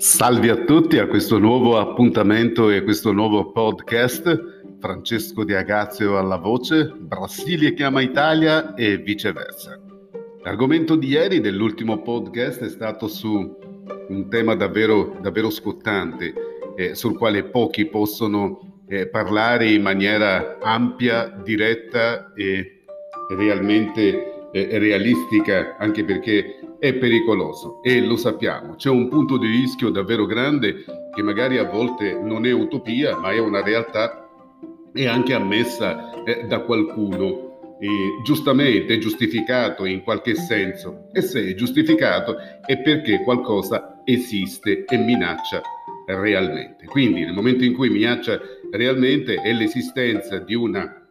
Salve a tutti a questo nuovo appuntamento e a questo nuovo podcast. Francesco Di Agazio alla voce, Brasile chiama Italia e viceversa. L'argomento di ieri dell'ultimo podcast è stato su un tema davvero, davvero scottante, eh, sul quale pochi possono eh, parlare in maniera ampia, diretta e realmente eh, realistica, anche perché è pericoloso e lo sappiamo. C'è un punto di rischio davvero grande che magari a volte non è utopia, ma è una realtà e anche ammessa eh, da qualcuno. E giustamente, giustificato in qualche senso. E se è giustificato è perché qualcosa esiste e minaccia realmente. Quindi nel momento in cui minaccia realmente è l'esistenza di una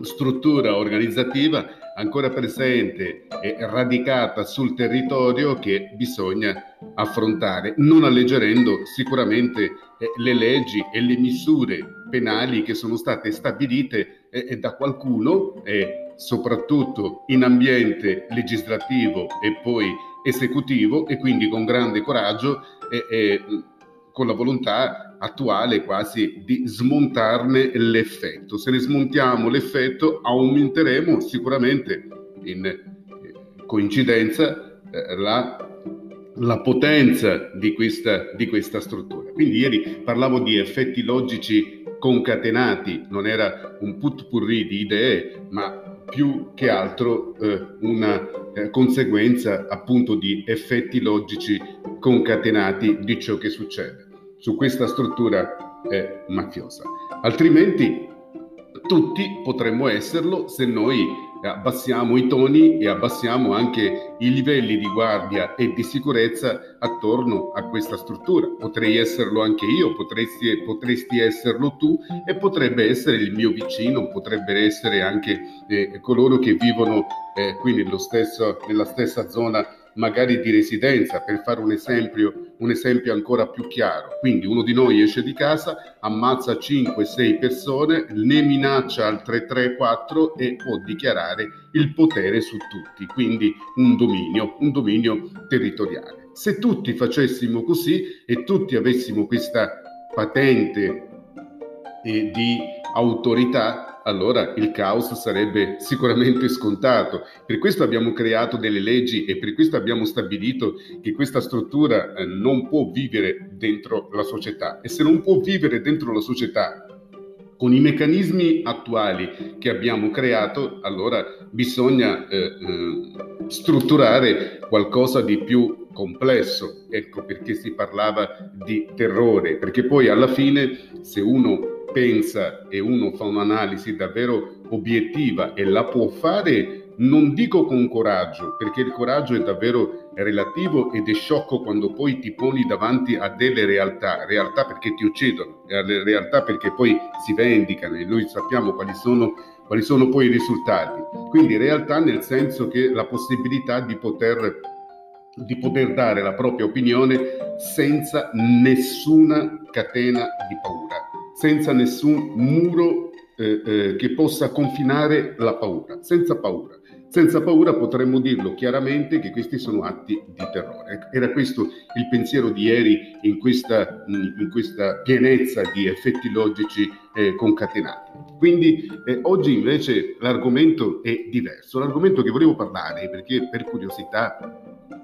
struttura organizzativa ancora presente e radicata sul territorio che bisogna affrontare, non alleggerendo sicuramente eh, le leggi e le misure penali che sono state stabilite eh, da qualcuno, eh, soprattutto in ambiente legislativo e poi esecutivo, e quindi con grande coraggio con la volontà attuale quasi di smontarne l'effetto. Se ne smontiamo l'effetto aumenteremo sicuramente in eh, coincidenza eh, la, la potenza di questa, di questa struttura. Quindi ieri parlavo di effetti logici concatenati, non era un putpurri di idee, ma più che altro eh, una eh, conseguenza appunto di effetti logici concatenati di ciò che succede su questa struttura eh, mafiosa. Altrimenti tutti potremmo esserlo se noi abbassiamo i toni e abbassiamo anche i livelli di guardia e di sicurezza attorno a questa struttura. Potrei esserlo anche io, potresti, potresti esserlo tu e potrebbe essere il mio vicino, potrebbe essere anche eh, coloro che vivono eh, qui stesso, nella stessa zona magari di residenza, per fare un esempio, un esempio ancora più chiaro. Quindi uno di noi esce di casa, ammazza 5-6 persone, ne minaccia altre 3-4 e può dichiarare il potere su tutti, quindi un dominio, un dominio territoriale. Se tutti facessimo così e tutti avessimo questa patente eh, di autorità, allora il caos sarebbe sicuramente scontato. Per questo abbiamo creato delle leggi e per questo abbiamo stabilito che questa struttura eh, non può vivere dentro la società. E se non può vivere dentro la società con i meccanismi attuali che abbiamo creato, allora bisogna eh, eh, strutturare qualcosa di più complesso. Ecco perché si parlava di terrore, perché poi alla fine se uno pensa e uno fa un'analisi davvero obiettiva e la può fare, non dico con coraggio, perché il coraggio è davvero relativo ed è sciocco quando poi ti poni davanti a delle realtà, realtà perché ti uccidono, realtà perché poi si vendicano e noi sappiamo quali sono, quali sono poi i risultati. Quindi realtà nel senso che la possibilità di poter di poter dare la propria opinione senza nessuna catena di paura senza nessun muro eh, eh, che possa confinare la paura, senza paura. Senza paura potremmo dirlo chiaramente che questi sono atti di terrore. Era questo il pensiero di ieri in questa, in questa pienezza di effetti logici eh, concatenati. Quindi eh, oggi invece l'argomento è diverso. L'argomento che volevo parlare, perché per curiosità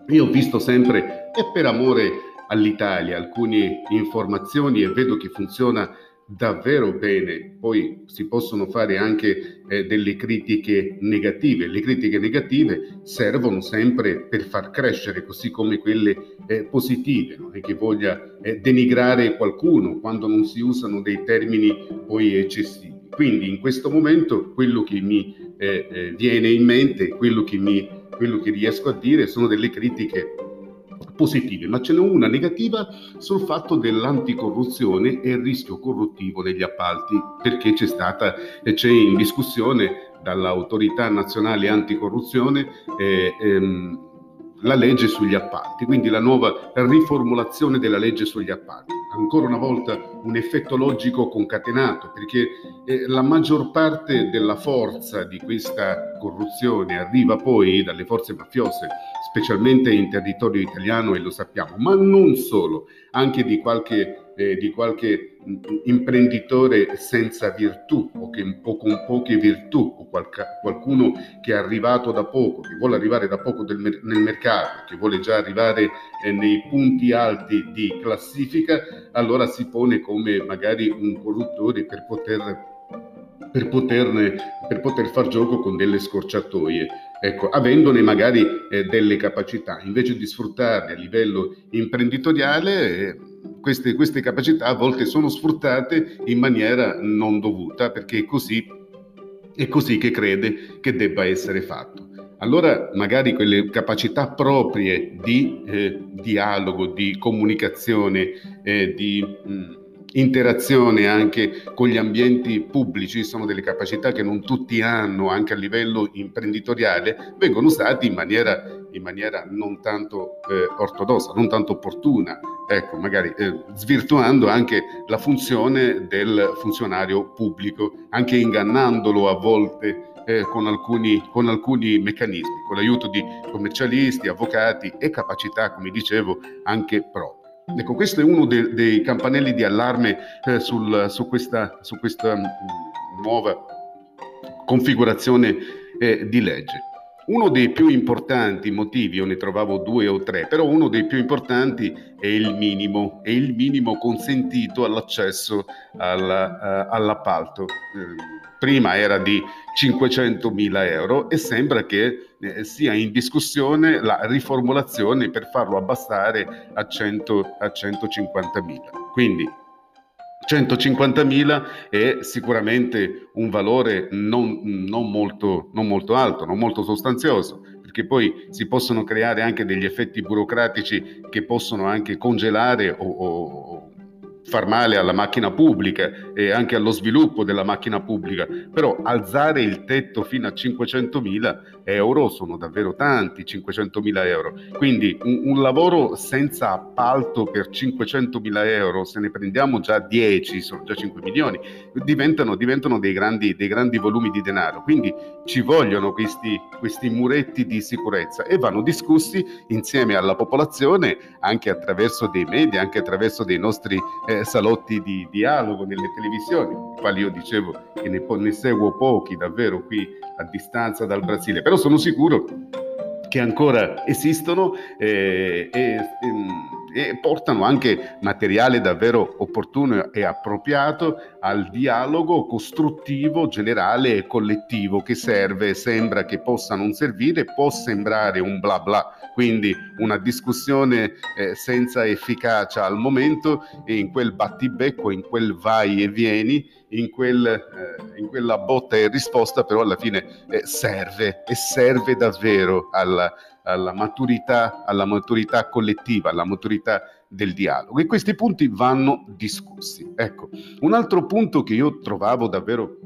io ho visto sempre e per amore all'Italia alcune informazioni e vedo che funziona davvero bene, poi si possono fare anche eh, delle critiche negative. Le critiche negative servono sempre per far crescere, così come quelle eh, positive, non è che voglia eh, denigrare qualcuno quando non si usano dei termini poi eccessivi. Quindi in questo momento quello che mi eh, eh, viene in mente, quello che, mi, quello che riesco a dire sono delle critiche positive, ma ce n'è una negativa sul fatto dell'anticorruzione e il rischio corruttivo degli appalti, perché c'è stata e c'è in discussione dall'autorità nazionale anticorruzione eh, ehm, la legge sugli appalti, quindi la nuova riformulazione della legge sugli appalti. Ancora una volta un effetto logico concatenato, perché eh, la maggior parte della forza di questa corruzione arriva poi dalle forze mafiose, specialmente in territorio italiano e lo sappiamo, ma non solo, anche di qualche eh, di qualche imprenditore senza virtù o, che, o con poche virtù o qualca, qualcuno che è arrivato da poco, che vuole arrivare da poco del, nel mercato, che vuole già arrivare eh, nei punti alti di classifica, allora si pone come magari un corruttore per poter per, poterne, per poter far gioco con delle scorciatoie, ecco, avendone magari eh, delle capacità, invece di sfruttarle a livello imprenditoriale. Eh, queste, queste capacità a volte sono sfruttate in maniera non dovuta perché è così, è così che crede che debba essere fatto. Allora magari quelle capacità proprie di eh, dialogo, di comunicazione, eh, di mh, interazione anche con gli ambienti pubblici, sono delle capacità che non tutti hanno anche a livello imprenditoriale, vengono usate in maniera, in maniera non tanto eh, ortodossa, non tanto opportuna, ecco, magari eh, svirtuando anche la funzione del funzionario pubblico, anche ingannandolo a volte eh, con, alcuni, con alcuni meccanismi, con l'aiuto di commercialisti, avvocati e capacità, come dicevo, anche proprie. Ecco, questo è uno de- dei campanelli di allarme eh, sul, su questa, su questa mh, mm, nuova configurazione eh, di legge. Uno dei più importanti motivi, io ne trovavo due o tre, però uno dei più importanti è il minimo, è il minimo consentito all'accesso alla, uh, all'appalto. Uh, prima era di 500 mila euro e sembra che eh, sia in discussione la riformulazione per farlo abbassare a, 100, a 150 mila. Quindi 150.000 è sicuramente un valore non, non, molto, non, molto, alto, non molto sostanzioso, perché poi si possono creare anche degli effetti burocratici che possono anche congelare o, o, far male alla macchina pubblica e anche allo sviluppo della macchina pubblica, però alzare il tetto fino a 500.000 euro sono davvero tanti, 500.000 euro. Quindi un, un lavoro senza appalto per 500.000 euro, se ne prendiamo già 10, sono già 5 milioni, diventano, diventano dei, grandi, dei, grandi, volumi di denaro. Quindi ci vogliono questi, questi muretti di sicurezza e vanno discussi insieme alla popolazione anche attraverso dei media, anche attraverso dei nostri eh, eh, salotti di dialogo nelle televisioni, quali io dicevo che ne, ne seguo pochi davvero qui a distanza dal Brasile, però sono sicuro che ancora esistono eh, e, e, e, portano anche materiale davvero opportuno e appropriato al dialogo costruttivo, generale e collettivo che serve, sembra che possa non servire, può sembrare un bla bla, quindi una discussione eh, senza efficacia al momento e in quel battibecco, in quel vai e vieni, in, quel, eh, in quella botta e risposta, però alla fine eh, serve e serve davvero alla, alla, maturità, alla maturità collettiva, alla maturità del dialogo. E questi punti vanno discussi. Ecco, un altro punto che io trovavo davvero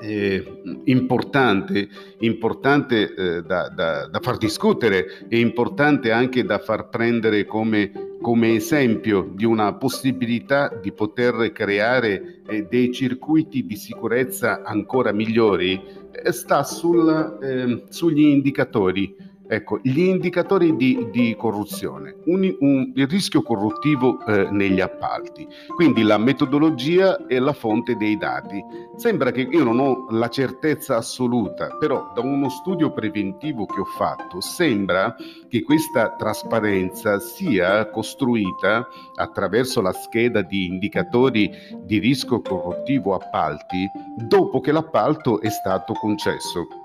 eh, importante, importante eh, da, da, da, far discutere e importante anche da far prendere come, come esempio di una possibilità di poter creare eh, dei circuiti di sicurezza ancora migliori, eh, sta sul, ehm, sugli indicatori Ecco, gli indicatori di, di corruzione, un, un, il rischio corruttivo eh, negli appalti, quindi la metodologia e la fonte dei dati. Sembra che io non ho la certezza assoluta, però da uno studio preventivo che ho fatto sembra che questa trasparenza sia costruita attraverso la scheda di indicatori di rischio corruttivo appalti dopo che l'appalto è stato concesso.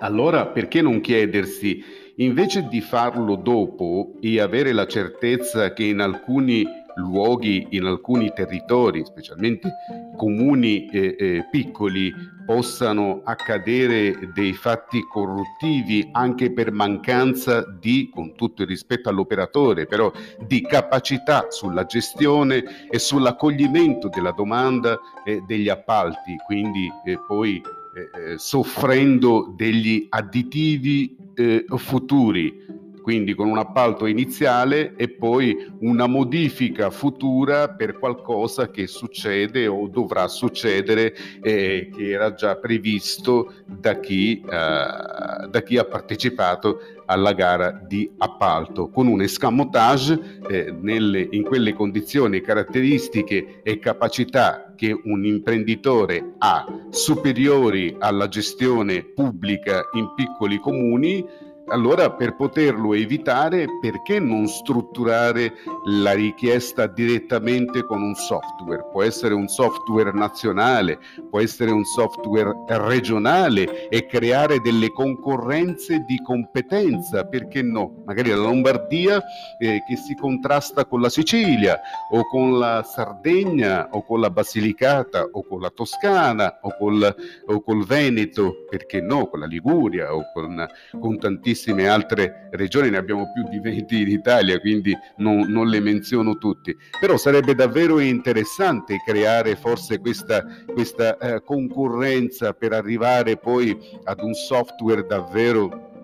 Allora perché non chiedersi, invece di farlo dopo e avere la certezza che in alcuni luoghi, in alcuni territori, specialmente comuni eh, eh, piccoli, possano accadere dei fatti corruttivi anche per mancanza di, con tutto il rispetto all'operatore, però di capacità sulla gestione e sull'accoglimento della domanda eh, degli appalti, quindi eh, poi eh, eh, soffrendo degli additivi eh, futuri quindi con un appalto iniziale e poi una modifica futura per qualcosa che succede o dovrà succedere eh, che era già previsto da chi, eh, da chi ha partecipato alla gara di appalto con un escamotage eh, nelle, in quelle condizioni, caratteristiche e capacità che un imprenditore ha superiori alla gestione pubblica in piccoli comuni allora, per poterlo evitare, perché non strutturare la richiesta direttamente con un software? Può essere un software nazionale, può essere un software regionale e creare delle concorrenze di competenza, perché no? Magari la Lombardia eh, che si contrasta con la Sicilia o con la Sardegna o con la Basilicata o con la Toscana o col, o col Veneto, perché no? Con la Liguria o con, con tantissimi tantissime altre regioni, ne abbiamo più di 20 in Italia, quindi non, non le menziono tutti. Però sarebbe davvero interessante creare forse questa, questa eh, concorrenza per arrivare poi ad un software davvero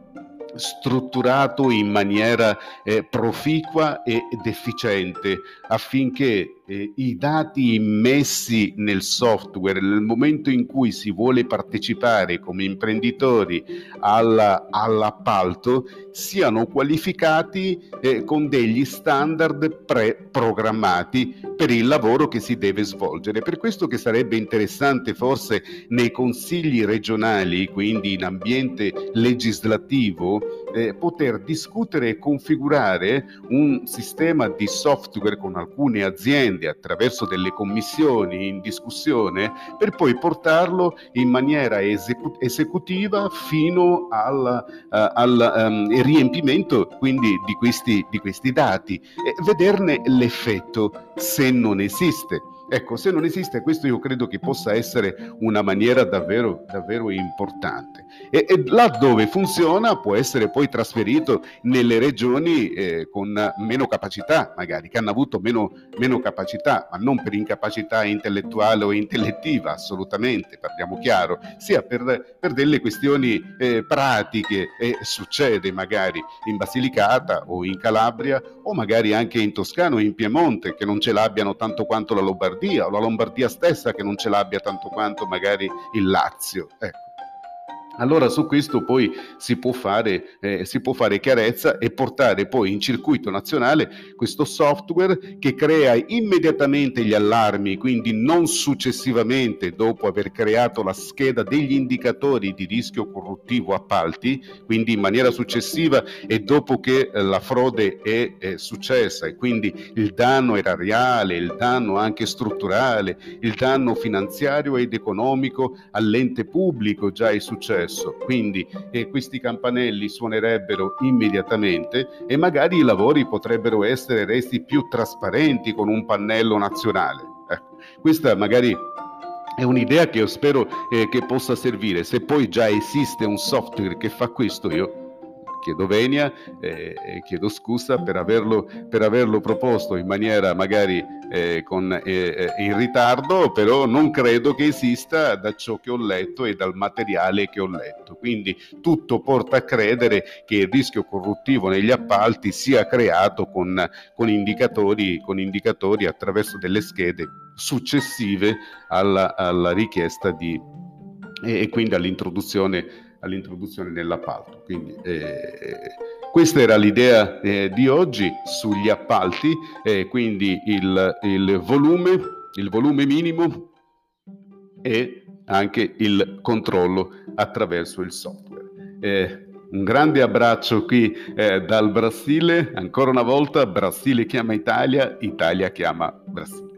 strutturato in maniera eh, proficua ed efficiente affinché eh, i dati immessi nel software nel momento in cui si vuole partecipare come imprenditori alla, all'appalto siano qualificati eh, con degli standard pre-programmati per il lavoro che si deve svolgere. Per questo che sarebbe interessante forse nei consigli regionali, quindi in ambiente legislativo, eh, poter discutere e configurare un sistema di software con alcune aziende attraverso delle commissioni in discussione per poi portarlo in maniera esecu- esecutiva fino al, uh, al um, riempimento quindi di questi, di questi dati e vederne l'effetto se non esiste. Ecco, se non esiste questo io credo che possa essere una maniera davvero, davvero importante. E, e laddove funziona può essere poi trasferito nelle regioni eh, con meno capacità, magari, che hanno avuto meno, meno, capacità, ma non per incapacità intellettuale o intellettiva, assolutamente, parliamo chiaro, sia per, per delle questioni eh, pratiche e succede magari in Basilicata o in Calabria o magari anche in Toscano o in Piemonte che non ce l'abbiano tanto quanto la Lombardia Lombardia o la Lombardia stessa che non ce l'abbia tanto quanto magari il Lazio. Ecco. Allora su questo poi si può, fare, eh, si può fare chiarezza e portare poi in circuito nazionale questo software che crea immediatamente gli allarmi, quindi non successivamente dopo aver creato la scheda degli indicatori di rischio corruttivo appalti, quindi in maniera successiva e dopo che eh, la frode è, è successa e quindi il danno era reale, il danno anche strutturale, il danno finanziario ed economico all'ente pubblico già è successo successo, quindi eh, questi campanelli suonerebbero immediatamente e magari i lavori potrebbero essere resi più trasparenti con un pannello nazionale. Ecco, questa magari è un'idea che io spero eh, che possa servire. Se poi già esiste un software che fa questo, io chiedo venia eh, e chiedo scusa per averlo, per averlo, proposto in maniera magari eh, con, eh, in ritardo, però non credo che esista da ciò che ho letto e dal materiale che ho letto. Quindi tutto porta a credere che il rischio corruttivo negli appalti sia creato con, con, indicatori, con indicatori attraverso delle schede successive alla, alla richiesta di, e quindi all'introduzione all'introduzione nell'appalto. Quindi, eh, questa era l'idea eh, di oggi sugli appalti, eh, quindi il, il, volume, il volume minimo e anche il controllo attraverso il software. Eh, un grande abbraccio qui eh, dal Brasile, ancora una volta Brasile chiama Italia, Italia chiama Brasile.